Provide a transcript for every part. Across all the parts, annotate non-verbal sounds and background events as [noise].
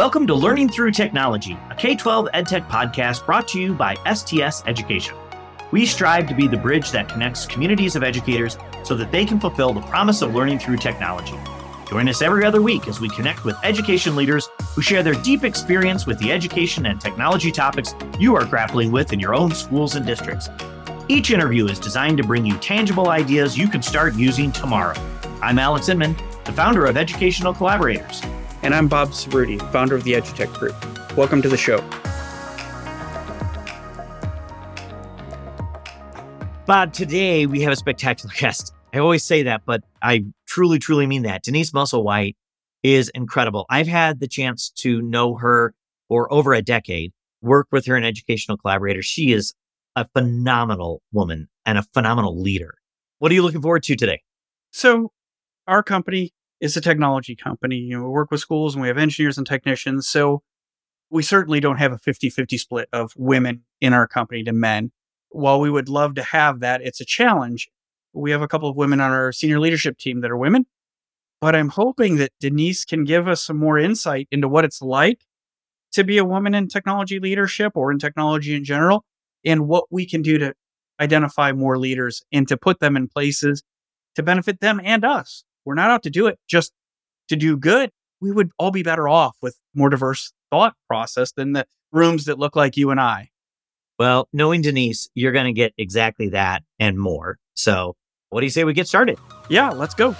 Welcome to Learning Through Technology, a K 12 EdTech podcast brought to you by STS Education. We strive to be the bridge that connects communities of educators so that they can fulfill the promise of learning through technology. Join us every other week as we connect with education leaders who share their deep experience with the education and technology topics you are grappling with in your own schools and districts. Each interview is designed to bring you tangible ideas you can start using tomorrow. I'm Alex Inman, the founder of Educational Collaborators. And I'm Bob Cerruti, founder of the EduTech Group. Welcome to the show. Bob, today we have a spectacular guest. I always say that, but I truly, truly mean that. Denise Musselwhite is incredible. I've had the chance to know her for over a decade, work with her in educational collaborators. She is a phenomenal woman and a phenomenal leader. What are you looking forward to today? So, our company is a technology company. You know, we work with schools and we have engineers and technicians. So we certainly don't have a 50 50 split of women in our company to men. While we would love to have that, it's a challenge. We have a couple of women on our senior leadership team that are women, but I'm hoping that Denise can give us some more insight into what it's like to be a woman in technology leadership or in technology in general and what we can do to identify more leaders and to put them in places to benefit them and us. We're not out to do it just to do good. We would all be better off with more diverse thought process than the rooms that look like you and I. Well, knowing Denise, you're going to get exactly that and more. So, what do you say we get started? Yeah, let's go.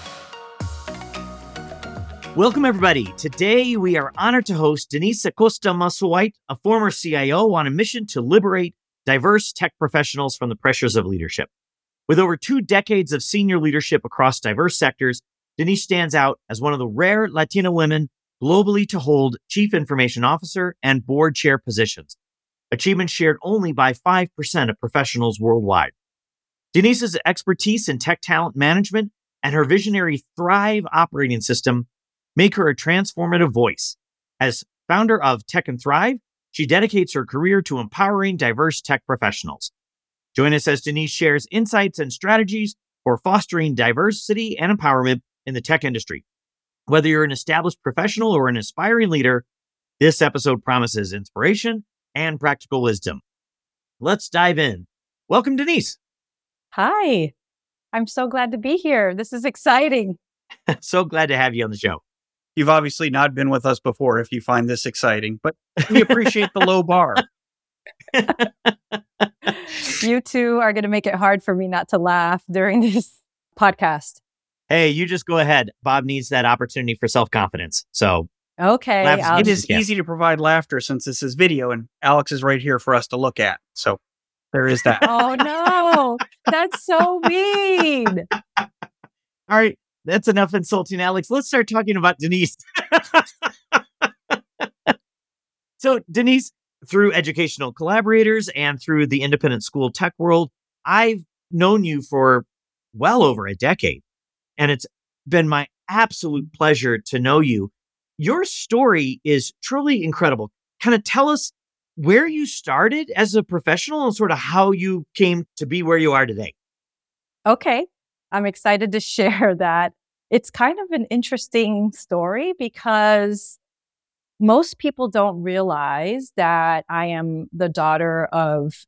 Welcome, everybody. Today, we are honored to host Denise Acosta Musselwhite, a former CIO on a mission to liberate diverse tech professionals from the pressures of leadership. With over two decades of senior leadership across diverse sectors, Denise stands out as one of the rare Latina women globally to hold chief information officer and board chair positions, achievements shared only by 5% of professionals worldwide. Denise's expertise in tech talent management and her visionary Thrive operating system make her a transformative voice. As founder of Tech and Thrive, she dedicates her career to empowering diverse tech professionals. Join us as Denise shares insights and strategies for fostering diversity and empowerment in the tech industry. Whether you're an established professional or an aspiring leader, this episode promises inspiration and practical wisdom. Let's dive in. Welcome, Denise. Hi. I'm so glad to be here. This is exciting. [laughs] so glad to have you on the show. You've obviously not been with us before if you find this exciting, but we appreciate the low bar. [laughs] [laughs] you two are going to make it hard for me not to laugh during [laughs] this podcast. Hey, you just go ahead. Bob needs that opportunity for self confidence. So, okay. It is yeah. easy to provide laughter since this is video and Alex is right here for us to look at. So, there is that. oh, no. That's so mean. [laughs] All right. That's enough insulting, Alex. Let's start talking about Denise. so, Denise, through educational collaborators and through the independent school tech world, I've known you for well over a decade. And it's been my absolute pleasure to know you. Your story is truly incredible. Kind of tell us where you started as a professional and sort of how you came to be where you are today. Okay. I'm excited to [laughs] share that. It's kind of an interesting story because most people don't realize that I am the daughter of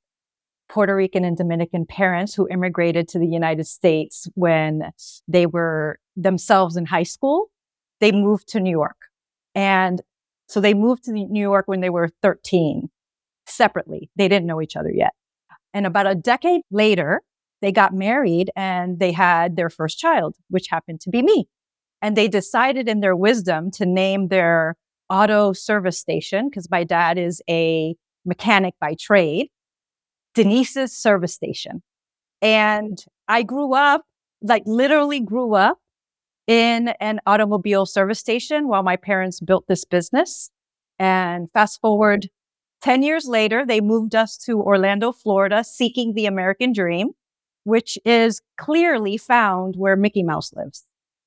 Puerto Rican and Dominican parents who immigrated to the United States when they were themselves in high school. They moved to New York. And so they moved to New York when they were 13 separately. They didn't know each other yet. And about a decade later, they got married and they had their first child, which happened to be me. And they decided in their wisdom to name their auto service station, because my dad is a mechanic by trade, Denise's service station. And I grew up, like literally grew up in an automobile service station while my parents built this business. And fast forward 10 years later, they moved us to Orlando, Florida, seeking the American dream, which is clearly found where Mickey Mouse lives.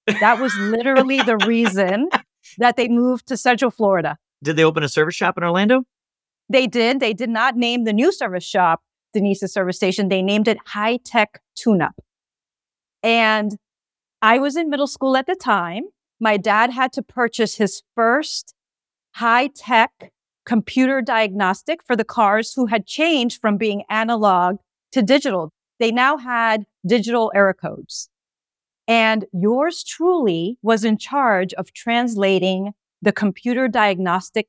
That was literally the reason that they moved to Central Florida. Did they open a service shop in Orlando? They did. They did not name the new service shop Denise's service station. They named it High Tech Tune Up. And I was in middle school at the time. My dad had to purchase his first high tech computer diagnostic for the cars who had changed from being analog to digital. They now had digital error codes. And yours truly was in charge of translating the computer diagnostic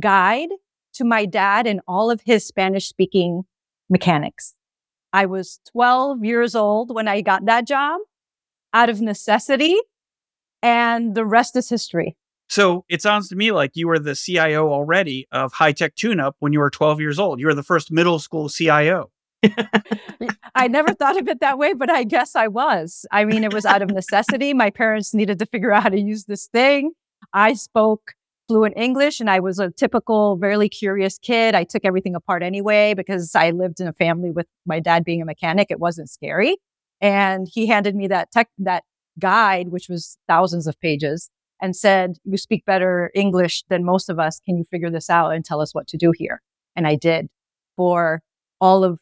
guide to my dad and all of his Spanish speaking mechanics. I was 12 years old when I got that job out of necessity, and the rest is history. So it sounds to me like you were the CIO already of high tech tune up when you were 12 years old. You were the first middle school CIO. [laughs] I never thought of it that way, but I guess I was. I mean, it was out of [laughs] necessity. My parents needed to figure out how to use this thing. I spoke fluent English and I was a typical, very curious kid. I took everything apart anyway because I lived in a family with my dad being a mechanic. It wasn't scary. And he handed me that tech, that guide, which was thousands of pages and said, you speak better English than most of us. Can you figure this out and tell us what to do here? And I did for all of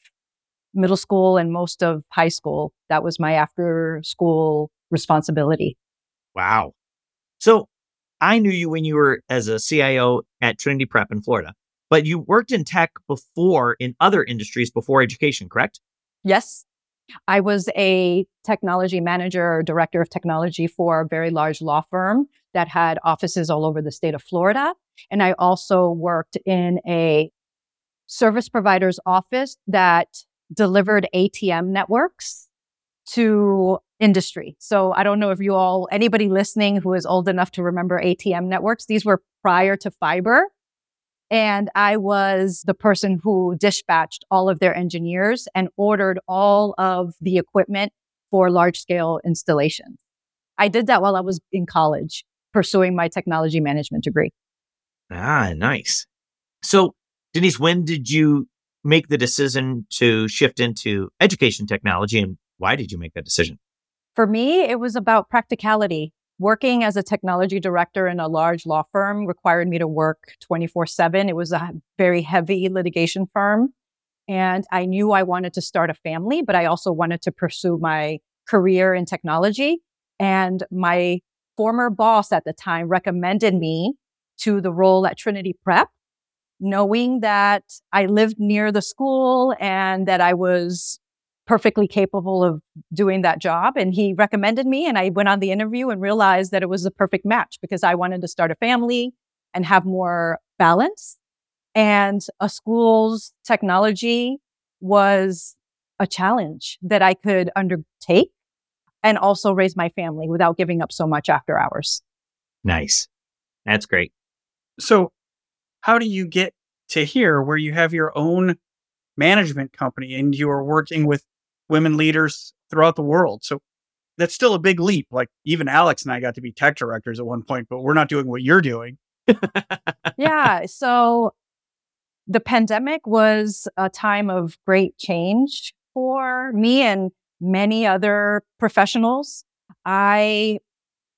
middle school and most of high school. That was my after school responsibility. Wow. So I knew you when you were as a CIO at Trinity Prep in Florida, but you worked in tech before in other industries before education, correct? Yes. I was a technology manager or director of technology for a very large law firm that had offices all over the state of Florida. And I also worked in a service provider's office that delivered ATM networks to industry. So I don't know if you all, anybody listening who is old enough to remember ATM networks, these were prior to fiber. And I was the person who dispatched all of their engineers and ordered all of the equipment for large scale installations. I did that while I was in college pursuing my technology management degree. Ah, nice. So, Denise, when did you make the decision to shift into education technology and why did you make that decision? For me, it was about practicality. Working as a technology director in a large law firm required me to work 24 7. It was a very heavy litigation firm. And I knew I wanted to start a family, but I also wanted to pursue my career in technology. And my former boss at the time recommended me to the role at Trinity Prep, knowing that I lived near the school and that I was perfectly capable of doing that job. And he recommended me and I went on the interview and realized that it was a perfect match because I wanted to start a family and have more balance. And a school's technology was a challenge that I could undertake and also raise my family without giving up so much after hours. Nice. That's great. So, how do you get to here where you have your own management company and you are working with women leaders throughout the world. So that's still a big leap. Like even Alex and I got to be tech directors at one point, but we're not doing what you're doing. yeah. So the pandemic was a time of great change for me and many other professionals. I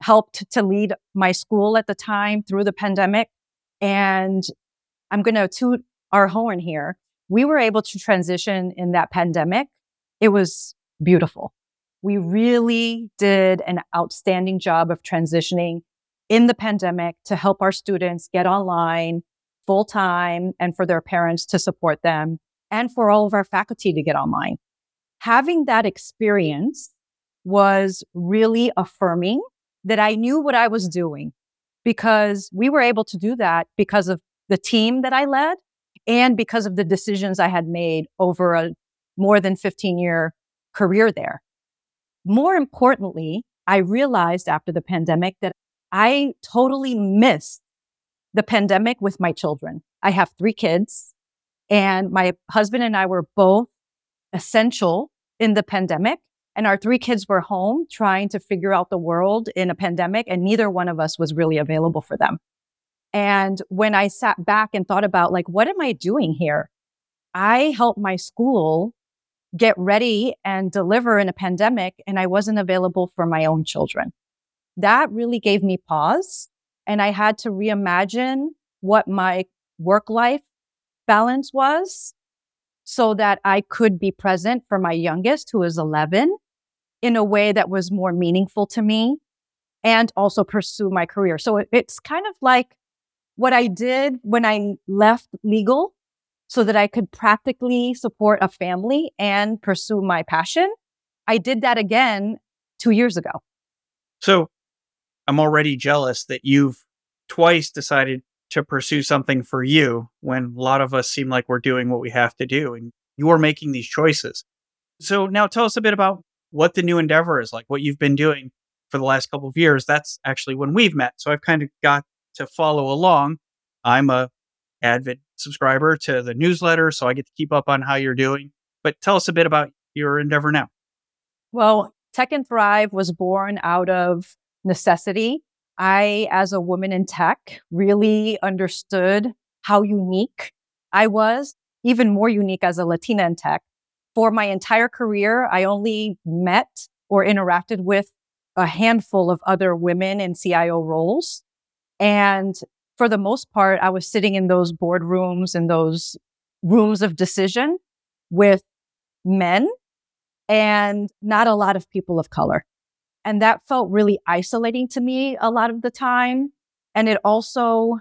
helped to lead my school at the time through the pandemic. And I'm going to toot our horn here. We were able to transition in that pandemic it was beautiful. We really did an outstanding job of transitioning in the pandemic to help our students get online full time and for their parents to support them and for all of our faculty to get online. Having that experience was really affirming that I knew what I was doing because we were able to do that because of the team that I led and because of the decisions I had made over a more than 15 year career there. More importantly, I realized after the pandemic that I totally missed the pandemic with my children. I have three kids and my husband and I were both essential in the pandemic. And our three kids were home trying to figure out the world in a pandemic, and neither one of us was really available for them. And when I sat back and thought about, like, what am I doing here? I helped my school get ready and deliver in a pandemic and I wasn't available for my own children. That really gave me pause and I had to reimagine what my work life balance was so that I could be present for my youngest who is 11 in a way that was more meaningful to me and also pursue my career. So it's kind of like what I did when I left legal so that I could practically support a family and pursue my passion, I did that again two years ago. So I'm already jealous that you've twice decided to pursue something for you when a lot of us seem like we're doing what we have to do and you're making these choices. So now tell us a bit about what the new endeavor is like, what you've been doing for the last couple of years. That's actually when we've met. So I've kind of got to follow along. I'm a avid subscriber to the newsletter, so I get to keep up on how you're doing. But tell us a bit about your endeavor now. Well, Tech and Thrive was born out of necessity. I, as a woman in tech, really understood how unique I was, even more unique as a Latina in tech. For my entire career, I only met or interacted with a handful of other women in CIO roles. And for the most part, I was sitting in those boardrooms and those rooms of decision with men and not a lot of people of color. And that felt really isolating to me a lot of the time. And it also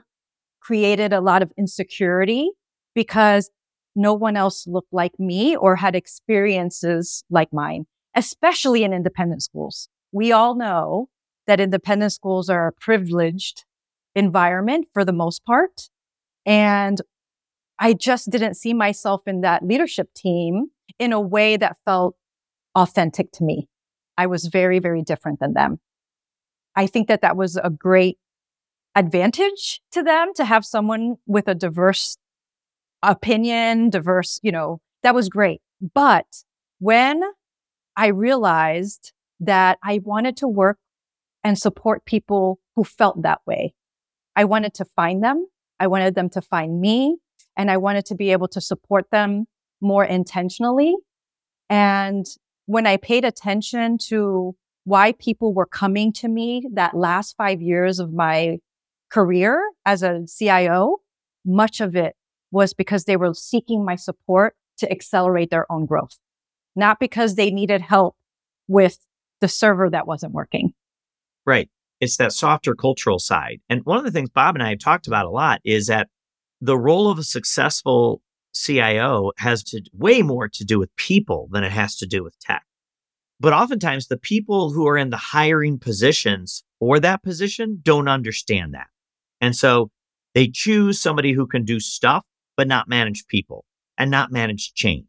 created a lot of insecurity because no one else looked like me or had experiences like mine, especially in independent schools. We all know that independent schools are a privileged environment for the most part. And I just didn't see myself in that leadership team in a way that felt authentic to me. I was very, very different than them. I think that that was a great advantage to them to have someone with a diverse opinion, diverse, you know, that was great. But when I realized that I wanted to work and support people who felt that way, I wanted to find them. I wanted them to find me and I wanted to be able to support them more intentionally. And when I paid attention to why people were coming to me that last five years of my career as a CIO, much of it was because they were seeking my support to accelerate their own growth, not because they needed help with the server that wasn't working. Right. It's that softer cultural side. And one of the things Bob and I have talked about a lot is that the role of a successful CIO has to way more to do with people than it has to do with tech. But oftentimes the people who are in the hiring positions for that position don't understand that. And so they choose somebody who can do stuff, but not manage people and not manage change.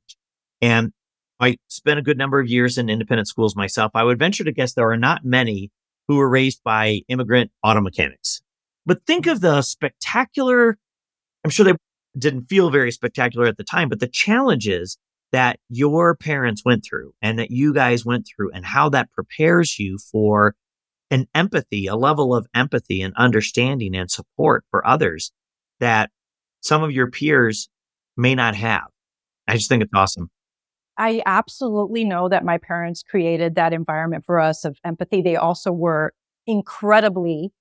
And I spent a good number of years in independent schools myself. I would venture to guess there are not many who were raised by immigrant auto mechanics. But think of the spectacular, I'm sure they didn't feel very spectacular at the time, but the challenges that your parents went through and that you guys went through and how that prepares you for an empathy, a level of empathy and understanding and support for others that some of your peers may not have. I just think it's awesome. I absolutely know that my parents created that environment for us of empathy. They also were incredibly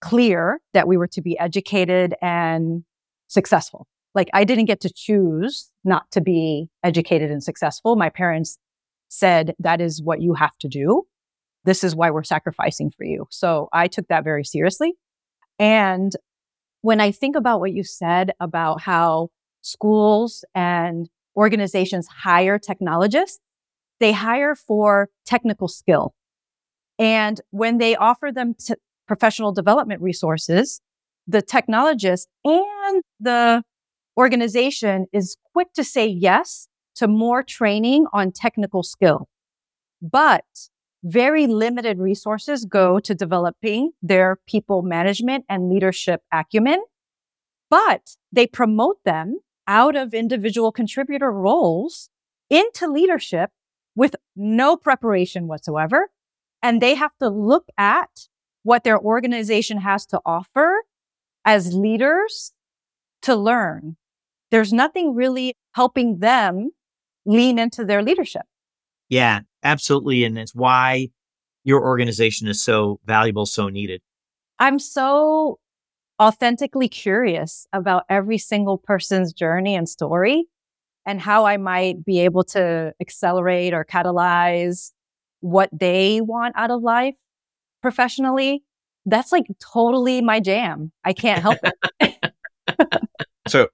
clear that we were to be educated and successful. Like I didn't get to choose not to be educated and successful. My parents said, that is what you have to do. This is why we're sacrificing for you. So I took that very seriously. And when I think about what you said about how schools and organizations hire technologists, they hire for technical skill. And when they offer them to professional development resources, the technologist and the organization is quick to say yes to more training on technical skill, but very limited resources go to developing their people management and leadership acumen. But they promote them out of individual contributor roles into leadership with no preparation whatsoever. And they have to look at what their organization has to offer as leaders to learn there's nothing really helping them lean into their leadership. Yeah, absolutely. And it's why your organization is so valuable, so needed. I'm so authentically curious about every single person's journey and story and how I might be able to accelerate or catalyze what they want out of life professionally that's like totally my jam. I can't help it. [laughs] [laughs] so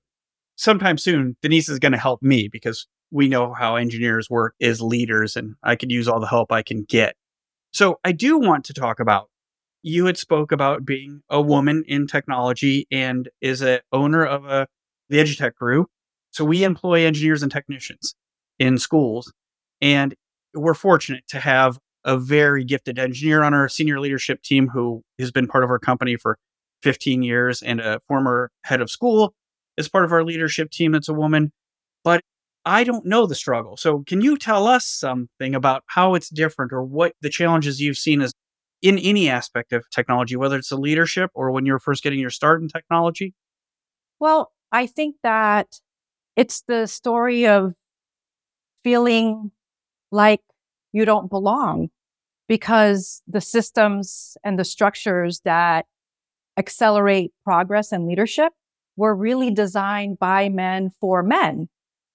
sometime soon, Denise is going to help me because we know how engineers work as leaders and I could use all the help I can get. So I do want to talk about you had spoke about being a woman in technology and is a owner of a the EduTech group. So we employ engineers and technicians in schools and we're fortunate to have a very gifted engineer on our senior leadership team who has been part of our company for 15 years and a former head of school is part of our leadership team that's a woman. But I don't know the struggle. So can you tell us something about how it's different or what the challenges you've seen as in any aspect of technology, whether it's the leadership or when you're first getting your start in technology? Well, I think that it's the story of feeling like you don't belong because the systems and the structures that accelerate progress and leadership were really designed by men for men.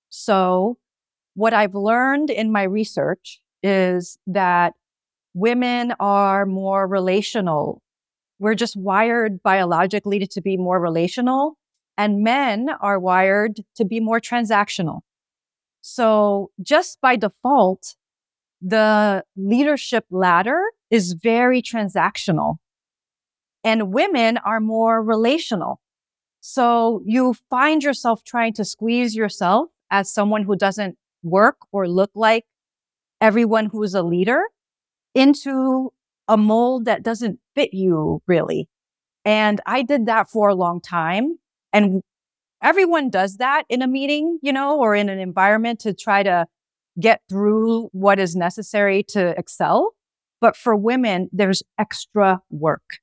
So what I've learned in my research is that women are more relational. We're just wired biologically to be more relational and men are wired to be more transactional. So just by default, the leadership ladder is very transactional and women are more relational. So you find yourself trying to squeeze yourself as someone who doesn't work or look like everyone who's a leader into a mold that doesn't fit you really. And I did that for a long time. And everyone does that in a meeting, you know, or in an environment to try to get through what is necessary to excel. But for women, there's extra work.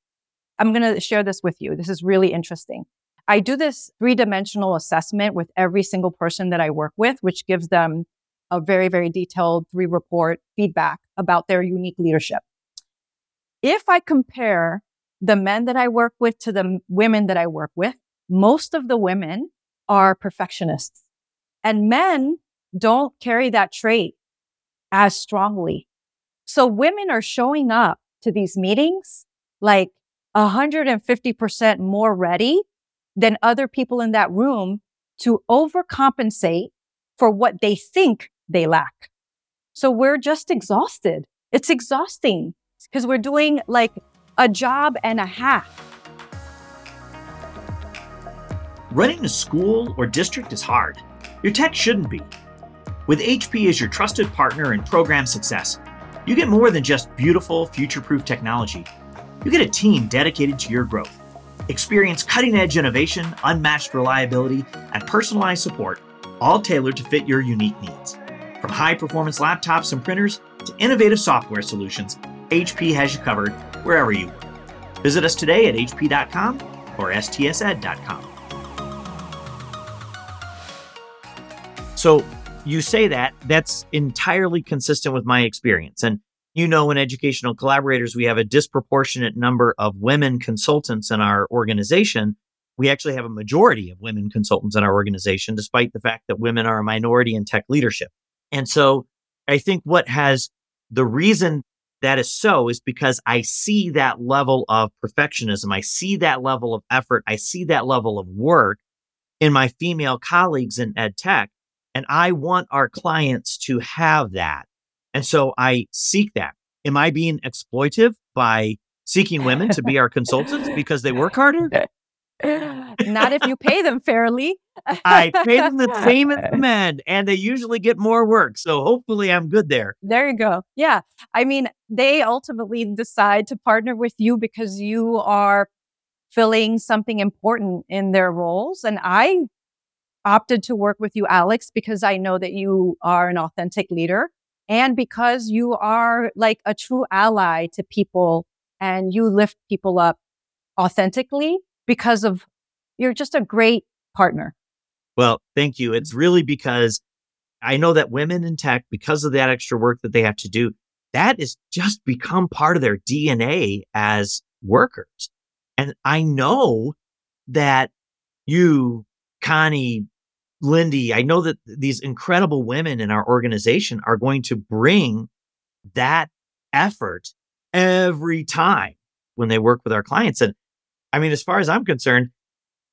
I'm going to share this with you. This is really interesting. I do this three dimensional assessment with every single person that I work with, which gives them a very, very detailed three report feedback about their unique leadership. If I compare the men that I work with to the women that I work with, most of the women are perfectionists and men don't carry that trait as strongly. So women are showing up to these meetings like 150% more ready than other people in that room to overcompensate for what they think they lack. So we're just exhausted. It's exhausting because we're doing like a job and a half. Running a school or district is hard. Your tech shouldn't be. With HP as your trusted partner in program success, you get more than just beautiful, future proof technology. You get a team dedicated to your growth. Experience cutting edge innovation, unmatched reliability, and personalized support, all tailored to fit your unique needs. From high performance laptops and printers to innovative software solutions, HP has you covered wherever you work. Visit us today at hp.com or stsed.com. So you say that, that's entirely consistent with my experience. And you know, in educational collaborators, we have a disproportionate number of women consultants in our organization. We actually have a majority of women consultants in our organization, despite the fact that women are a minority in tech leadership. And so I think what has the reason that is so is because I see that level of perfectionism. I see that level of effort. I see that level of work in my female colleagues in ed tech. And I want our clients to have that. And so I seek that. Am I being exploitive by seeking women to be our consultants because they work harder? [laughs] Not if you pay them fairly. I pay them the [laughs] same as the men, and they usually get more work. So hopefully, I'm good there. There you go. Yeah. I mean, they ultimately decide to partner with you because you are filling something important in their roles. And I opted to work with you, Alex, because I know that you are an authentic leader and because you are like a true ally to people and you lift people up authentically because of you're just a great partner. Well, thank you. It's really because I know that women in tech, because of that extra work that they have to do, that is just become part of their DNA as workers. And I know that you, Connie, Lindy, I know that these incredible women in our organization are going to bring that effort every time. when they work with our clients. And I mean, as far as I'm concerned,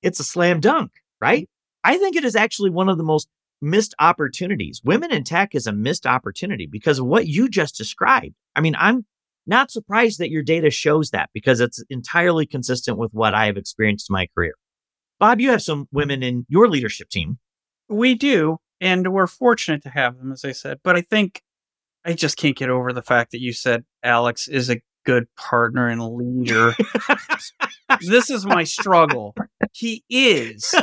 it's a slam dunk, right? I think it is actually one of the most missed opportunities. Women in tech is a missed opportunity because of what you just described. I mean, I'm not surprised that your data shows that because it's entirely consistent with what I have experienced in my career. Bob, you have some women in your leadership team. We do, and we're fortunate to have them, as I said. But I think I just can't get over the fact that you said Alex is a good partner and leader. this is my struggle. He is.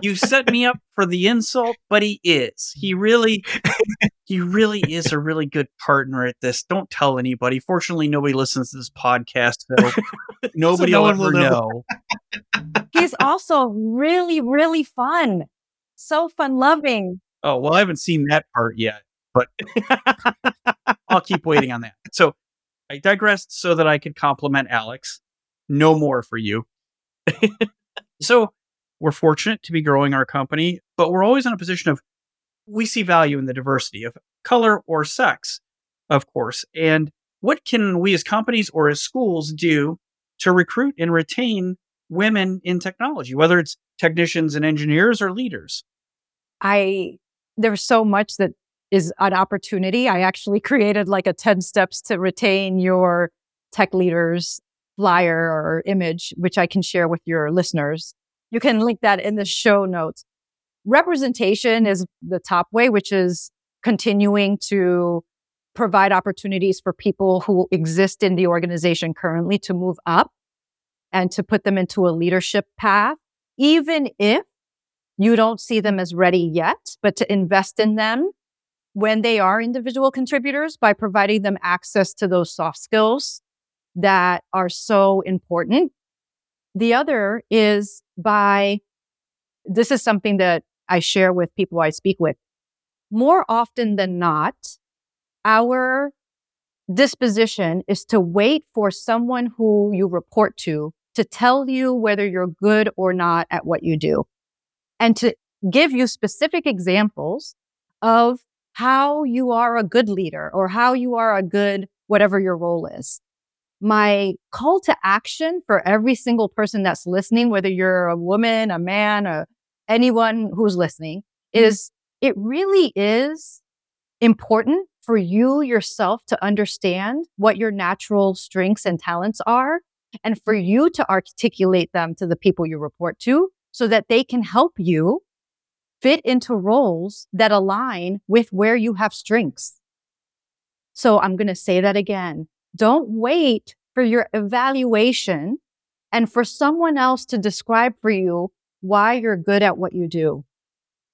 You set me up for the insult, but he is. He really he really is a really good partner at this. Don't tell anybody. Fortunately, nobody listens to this podcast, so [laughs] nobody no will one ever will know. know. He's also really, really fun. So fun loving. Oh, well, I haven't seen that part yet, but I'll keep waiting on that. So I digressed so that I could compliment Alex. No more for you. [laughs] so we're fortunate to be growing our company, but we're always in a position of we see value in the diversity of color or sex, of course. And what can we as companies or as schools do to recruit and retain women in technology, whether it's technicians and engineers or leaders? I there's so much that is an opportunity. I actually [laughs] created like a 10 steps to retain your tech leaders flyer or image, which I can share with your listeners. You can link that in the show notes. Representation is the top way, which is continuing to provide opportunities for people who exist in the organization currently to move up and to put them into a leadership path, even if you don't see them as ready yet, but to invest in them when they are individual contributors by providing them access to those soft skills that are so important. The other is by, this is something that I share with people I speak with. More often than not, our disposition is to wait for someone who you report to to tell you whether you're good or not at what you do and to give you specific examples of how you are a good leader or how you are a good whatever your role is. My call to action for every single person that's listening, whether you're a woman, a man, or anyone who's listening, mm-hmm. is it really is important for you yourself to understand what your natural strengths and talents are and for you to articulate them to the people you report to so that they can help you fit into roles that align with where you have strengths. So I'm going to say that again. Don't wait for your evaluation and for someone else to describe for you why you're good at what you do.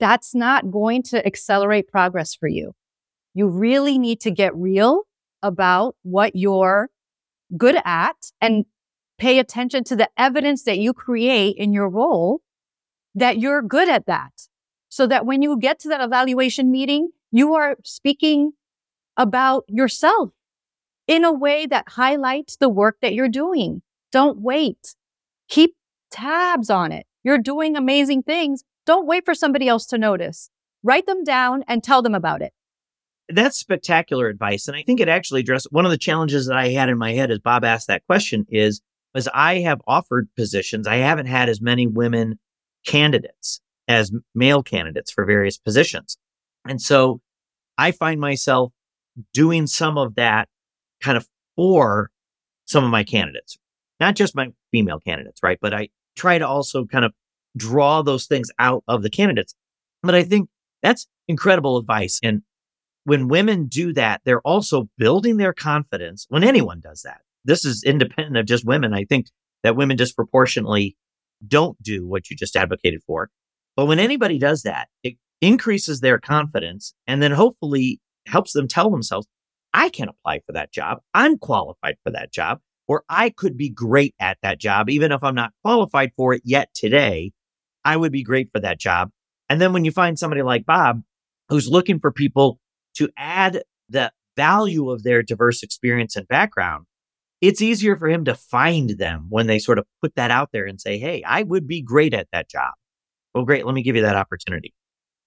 That's not going to accelerate progress for you. You really need to get real about what you're good at and pay attention to the evidence that you create in your role that you're good at that. So that when you get to that evaluation meeting, you are speaking about yourself in a way that highlights the work that you're doing. Don't wait. Keep tabs on it. You're doing amazing things. Don't wait for somebody else to notice. Write them down and tell them about it. That's spectacular advice. And I think it actually addressed one of the challenges that I had in my head as Bob asked that question is, as I have offered positions, I haven't had as many women candidates as male candidates for various positions. And so I find myself doing some of that kind of for some of my candidates, not just my female candidates, right? But I try to also kind of draw those things out of the candidates. But I think that's incredible advice. And when women do that, they're also building their confidence when anyone does that. This is independent of just women. I think that women disproportionately don't do what you just advocated for. But when anybody does that, it increases their confidence and then hopefully helps them tell themselves, I can apply for that job. I'm qualified for that job, or I could be great at that job. Even if I'm not qualified for it yet today, I would be great for that job. And then when you find somebody like Bob, who's looking for people to add the value of their diverse experience and background, it's easier for him to find them when they sort of put that out there and say, Hey, I would be great at that job. Well, great. Let me give you that opportunity.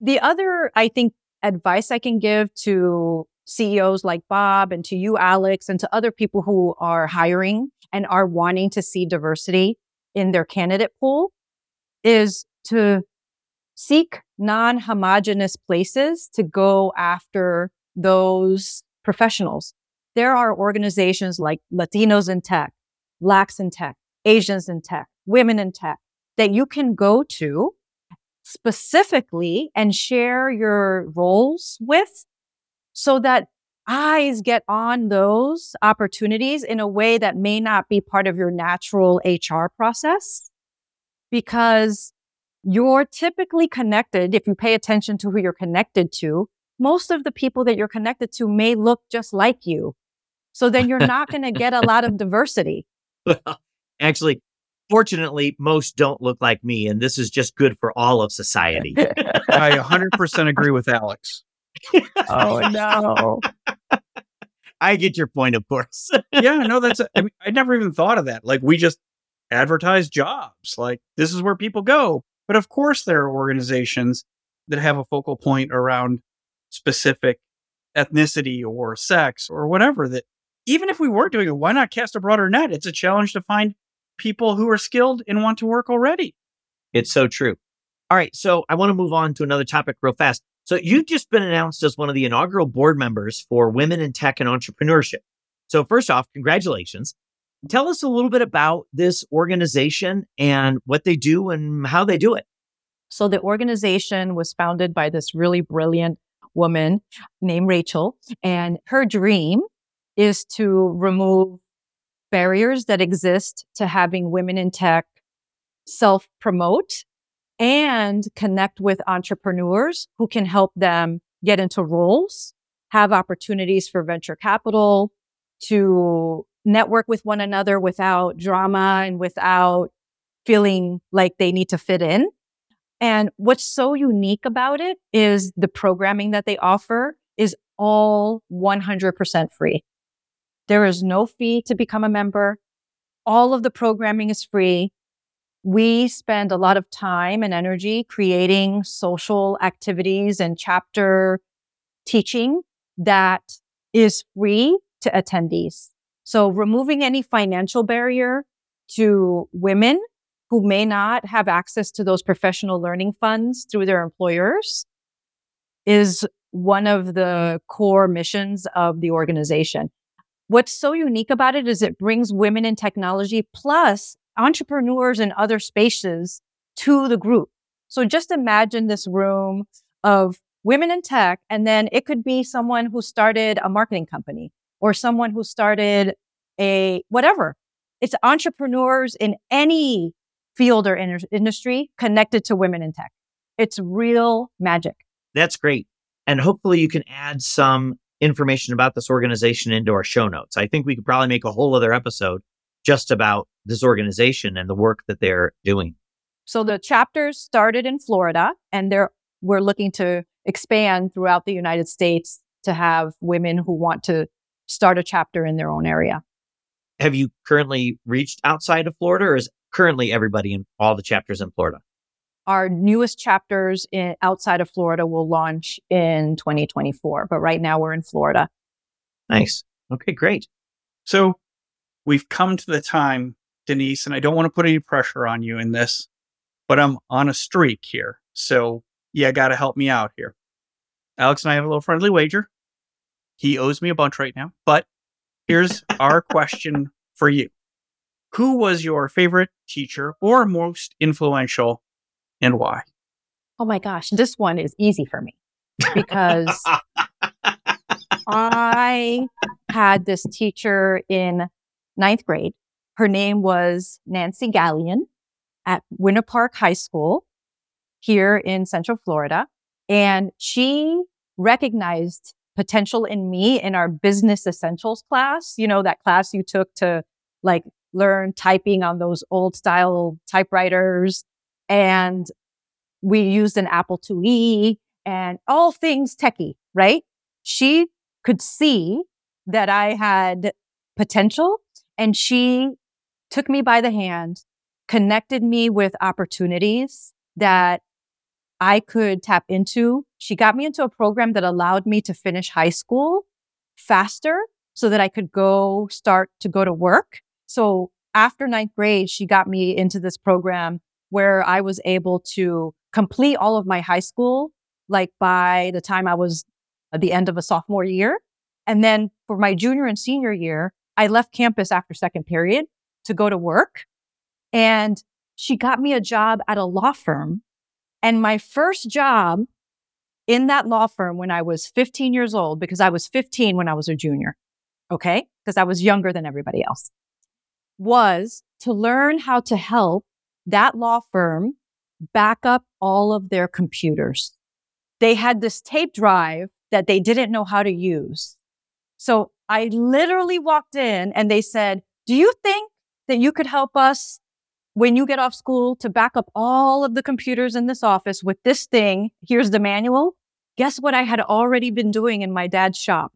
The other, I think, advice I can give to CEOs like Bob and to you, Alex, and to other people who are hiring and are wanting to see diversity in their candidate pool is to seek non homogenous places to go after those professionals. There are organizations like Latinos in Tech, Blacks in Tech, Asians in Tech, Women in Tech that you can go to specifically and share your roles with so that eyes get on those opportunities in a way that may not be part of your natural HR process because you're typically connected. If you pay attention to who you're connected to, most of the people that you're connected to may look just like you. So then you're not going to get a lot of [laughs] diversity. Actually, fortunately, most don't look like me, and this is just good for all of society. [laughs] I 100% agree with Alex. oh, no. [laughs] I get your point, of course. yeah, no, that's, I, mean, I never even thought of that. Like, we just advertise jobs. Like, this is where people go. But of course, there are organizations that have a focal point around specific ethnicity or sex or whatever that even if we weren't doing it, why not cast a broader net? It's a challenge to find people who are skilled and want to work already. It's so true. All right. So I want to move on to another topic real fast. So you've just been announced as one of the inaugural board members for Women in Tech and Entrepreneurship. So first off, congratulations. Tell us a little bit about this organization and what they do and how they do it. So the organization was founded by this really brilliant woman named Rachel and her dream is to remove barriers that exist to having women in tech self promote and connect with entrepreneurs who can help them get into roles, have opportunities for venture capital, to network with one another without drama and without feeling like they need to fit in. And what's so unique about it is the programming that they offer is all 100% free. There is no fee to become a member. All of the programming is free. We spend a lot of time and energy creating social activities and chapter teaching that is free to attendees. So removing any financial barrier to women who may not have access to those professional learning funds through their employers is one of the core missions of the organization. What's so unique about it is it brings women in technology plus entrepreneurs in other spaces to the group. So just imagine this room of women in tech, and then it could be someone who started a marketing company or someone who started a whatever. It's entrepreneurs in any field or in- industry connected to women in tech. It's real magic. That's great. And hopefully you can add some information about this organization into our show notes. I think we could probably make a whole other episode just about this organization and the work that they're doing. So the chapters started in Florida and they're we're looking to expand throughout the United States to have women who want to start a chapter in their own area. Have you currently reached outside of Florida or is currently everybody in all the chapters in Florida? Our newest chapters in, outside of Florida will launch in 2024, but right now we're in Florida. Nice. Okay, great. So we've come to the time, Denise, and I don't want to put any pressure on you in this, but I'm on a streak here. So yeah, got to help me out here. Alex and I have a little friendly wager. He owes me a bunch right now, but here's [laughs] our question for you. Who was your favorite teacher or most influential and why? Oh my gosh, this one is easy for me because I had this teacher in ninth grade. Her name was Nancy Gallion at Winter Park High School here in Central Florida. And she recognized potential in me in our business essentials class, you know, that class you took to like learn typing on those old style typewriters. And we used an Apple IIe and all things techie, right? She could see that I had potential and she took me by the hand, connected me with opportunities that I could tap into. She got me into a program that allowed me to finish high school faster so that I could go start to go to work So after ninth grade, she got me into this program where I was able to complete all of my high school, like by the time I was at the end of a sophomore year. And then for my junior and senior year, I left campus after second period to go to work. And she got me a job at a law firm. And my first job in that law firm when I was 15 years old, because I was 15 when I was a junior, okay? Because I was younger than everybody else, was to learn how to help that law firm back up all of their computers. They had this tape drive that they didn't know how to use. So I literally walked in and they said, do you think that you could help us when you get off school to back up all of the computers in this office with this thing? Here's the manual. Guess what I had already been doing in my dad's shop?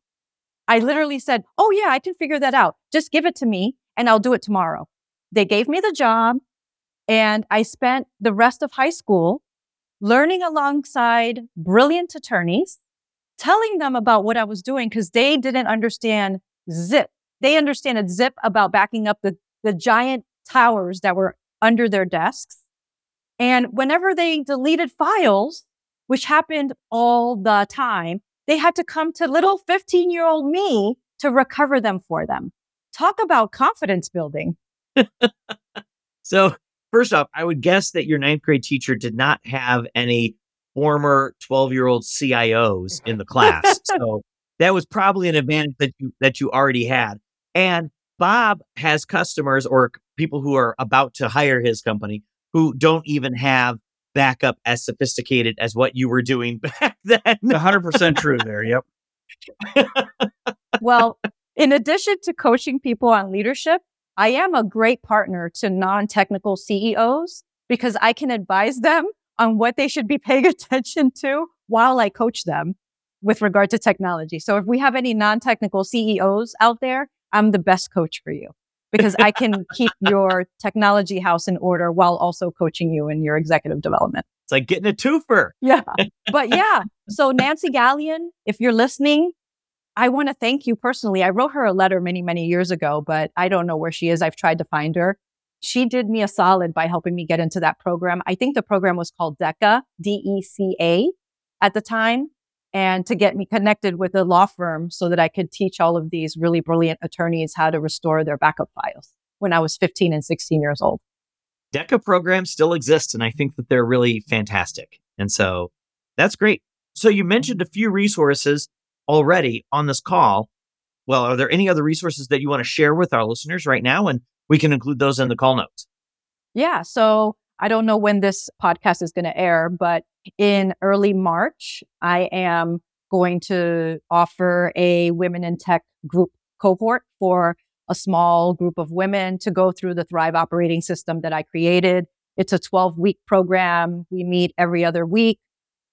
I literally said, Oh yeah, I can figure that out. Just give it to me and I'll do it tomorrow. They gave me the job and I spent the rest of high school learning alongside brilliant attorneys, telling them about what I was doing because they didn't understand zip. They understand a zip about backing up the, the giant towers that were under their desks. And whenever they deleted files, which happened all the time, they had to come to little 15 year old me to recover them for them. Talk about confidence building. [laughs] so first off, I would guess that your ninth grade teacher did not have any former 12 year old CIOs in the class. [laughs] so that was probably an advantage that you, that you already had. And Bob has customers or people who are about to hire his company who don't even have backup as sophisticated as what you were doing [laughs] back then. 100% true there. Yep. [laughs] well, in addition to coaching people on leadership, I am a great partner to non technical CEOs because I can advise them on what they should be [laughs] paying attention to while I coach them with regard to technology. So if we have any non technical CEOs out there, I'm the best coach for you because I can [laughs] keep your technology house in order while also coaching you in your executive development. It's like getting a twofer. Yeah. [laughs] But yeah. So Nancy Gallion, if you're listening, I want to thank you personally. I wrote her a letter many, many years ago, but I don't know where she is. I've tried to find her. She did me a solid by helping me get into that program. I think the program was called DECA, D E C A at the time, and to get me connected with a law firm so that I could teach all of these really brilliant attorneys how to restore their backup files when I was 15 and 16 years old. DECA programs still exist, and I think that they're really fantastic. And so that's great. So you mentioned a few resources already on this call. Well, are there any other resources that you want to share with our listeners right now? And we can include those in the call notes. Yeah. So I don't know when this podcast is going to air, but in early March, I am going to offer a women in tech group cohort for a small group of women to go through the Thrive operating system that I created. It's a 12 week program. We meet every other week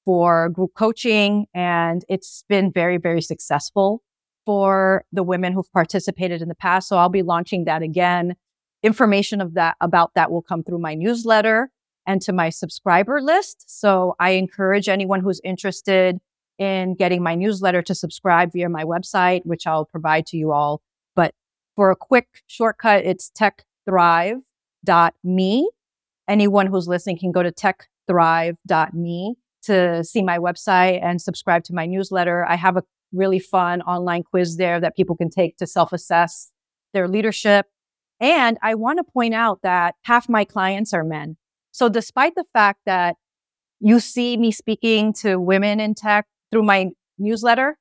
for group coaching and it's been very, very successful for the women who've participated in the past. So I'll be launching that again. Information of that about that will come through my newsletter and to my subscriber list. So I encourage anyone who's interested in getting my newsletter to subscribe via my website, which I'll provide to you all. But for a quick shortcut, it's techthrive.me. Anyone who's listening can go to techthrive.me to see my website and subscribe to my newsletter. I have a really fun online quiz there that people can take to self assess their leadership. And I want to point out that half my clients are men. So despite the fact that you see me speaking to women in tech through my newsletter,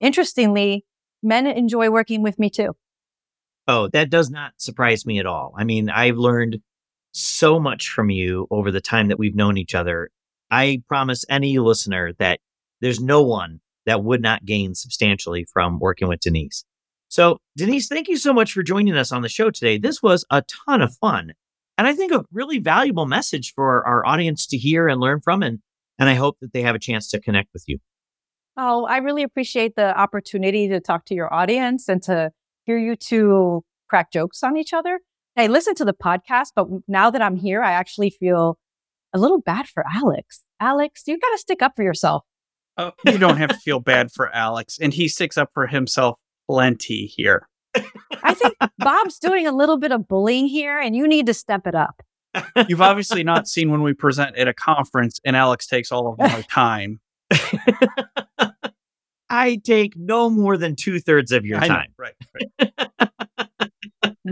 interestingly, men enjoy working with me too. Oh, that does not surprise me at all. I mean, I've learned so much from you over the time that we've known each other. I promise any listener that there's no one that would not gain substantially from working with Denise. So, Denise, thank you so much for joining us on the show today. This was a ton of fun. And I think a really valuable message for our audience to hear and learn from. And, and I hope that they have a chance to connect with you. Oh, I really appreciate the opportunity to talk to your audience and to hear you two crack jokes on each other. I listen to the podcast, but now that I'm here, I actually feel a little bad for Alex. Alex, you got to stick up for yourself. Oh, you don't have to feel bad for Alex, and he sticks up for himself plenty here. I think Bob's doing a little bit of bullying here, and you need to step it up. You've obviously not seen when we present at a conference and Alex takes all of my time. [laughs] I take no more than two thirds of your I know, time. Right. right. [laughs]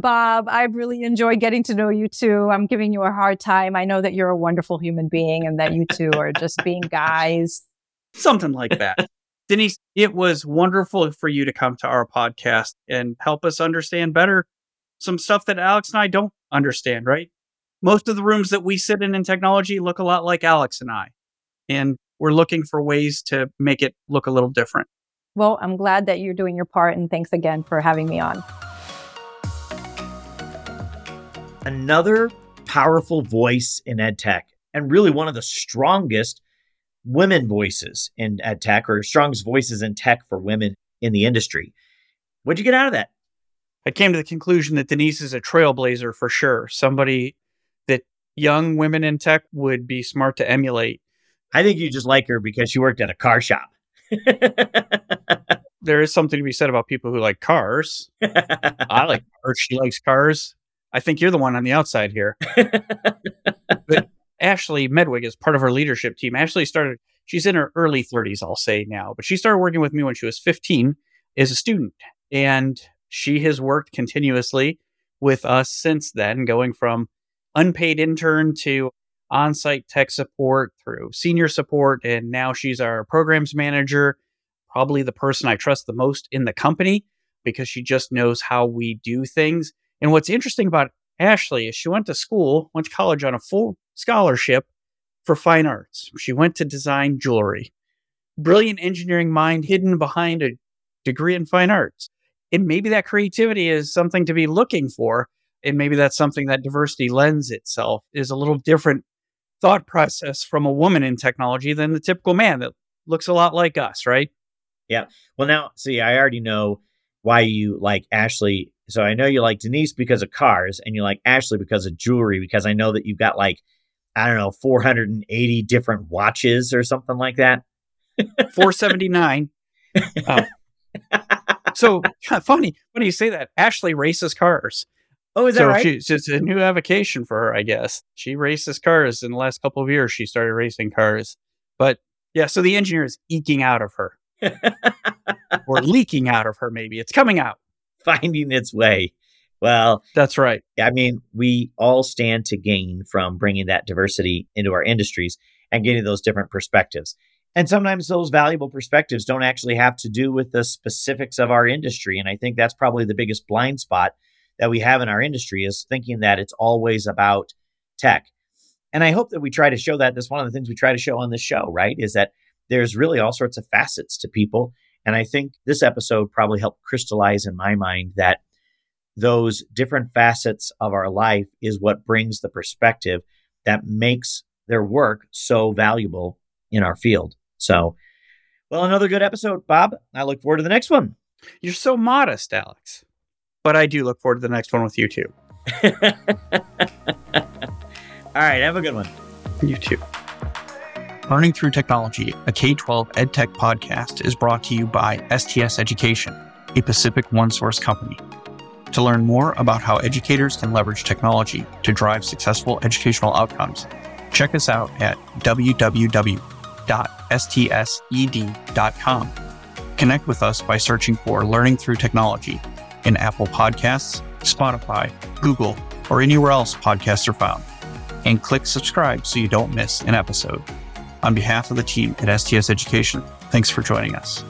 Bob, I've really enjoyed getting to know you too. I'm giving you a hard time. I know that you're a wonderful human being and that you two are just being guys. Something like that. Denise, it was wonderful for you to come to our podcast and help us understand better some stuff that Alex and I don't understand, right? Most of the rooms that we sit in in technology look a lot like Alex and I. And we're looking for ways to make it look a little different. Well, I'm glad that you're doing your part, and thanks again for having me on. Another powerful voice in ed tech, and really one of the strongest women voices in ed tech, or strongest voices in tech for women in the industry. What'd you get out of that? I came to the conclusion that Denise is a trailblazer for sure. Somebody that young women in tech would be smart to emulate. I think you just like her because she worked at a car shop. [laughs] There is something to be said about people who like cars. [laughs] I like cars. She likes cars. I think you're the one on the outside here. but [laughs] Ashley Medwig is part of our leadership team. Ashley started, she's in her early 30s, I'll say now, but she started working with me when she was 15 as a student. And she has worked continuously with us since then, going from unpaid intern to on site tech support through senior support. And now she's our programs manager, probably the person I trust the most in the company because she just knows how we do things. And what's interesting about Ashley is she went to school, went to college on a full scholarship for fine arts. She went to design jewelry. Brilliant engineering mind hidden behind a degree in fine arts. And maybe that creativity is something to be looking for. And maybe that's something that diversity lends itself is a little different thought process from a woman in technology than the typical man that looks a lot like us, right? Yeah. Well, now, see, I already know why you like Ashley. So I know you like Denise because of cars, and you like Ashley because of jewelry. Because I know that you've got like, I don't know, 480 different watches or something like that. 479. [laughs] Oh. so [laughs] funny, funny you say that. Ashley races cars. Oh, is that so right? she, it's a new avocation for her, I guess. She races cars in the last couple of years. She started racing cars, but yeah. So the engineer is eking out of her, [laughs] or leaking out of her. Maybe it's coming out. [laughs] Finding its way. Well, That's right. I mean, we all stand to gain from bringing that diversity into our industries and getting those different perspectives. And sometimes those valuable perspectives don't actually have to do with the specifics of our industry. And I think that's probably the biggest blind spot that we have in our industry is thinking that it's always about tech. And I hope that we try to show that. That's one of the things we try to show on this show, right? Is that there's really all sorts of facets to people. And I think this episode probably helped crystallize in my mind that those different facets of our life is what brings the perspective that makes their work so valuable in our field. So, well, another good episode, Bob. I look forward to the next one. You're so modest, Alex. But I do look forward to the next one with you too. [laughs] All right, have a good one. You too. Learning Through Technology, a K 12 EdTech podcast, is brought to you by STS Education, a Pacific One Source company. To learn more about how educators can leverage technology to drive successful educational outcomes, check us out at www.stsed.com. Connect with us by searching for Learning Through Technology in Apple Podcasts, Spotify, Google, or anywhere else podcasts are found. And click subscribe so you don't miss an episode. On behalf of the team at STS Education, thanks for joining us.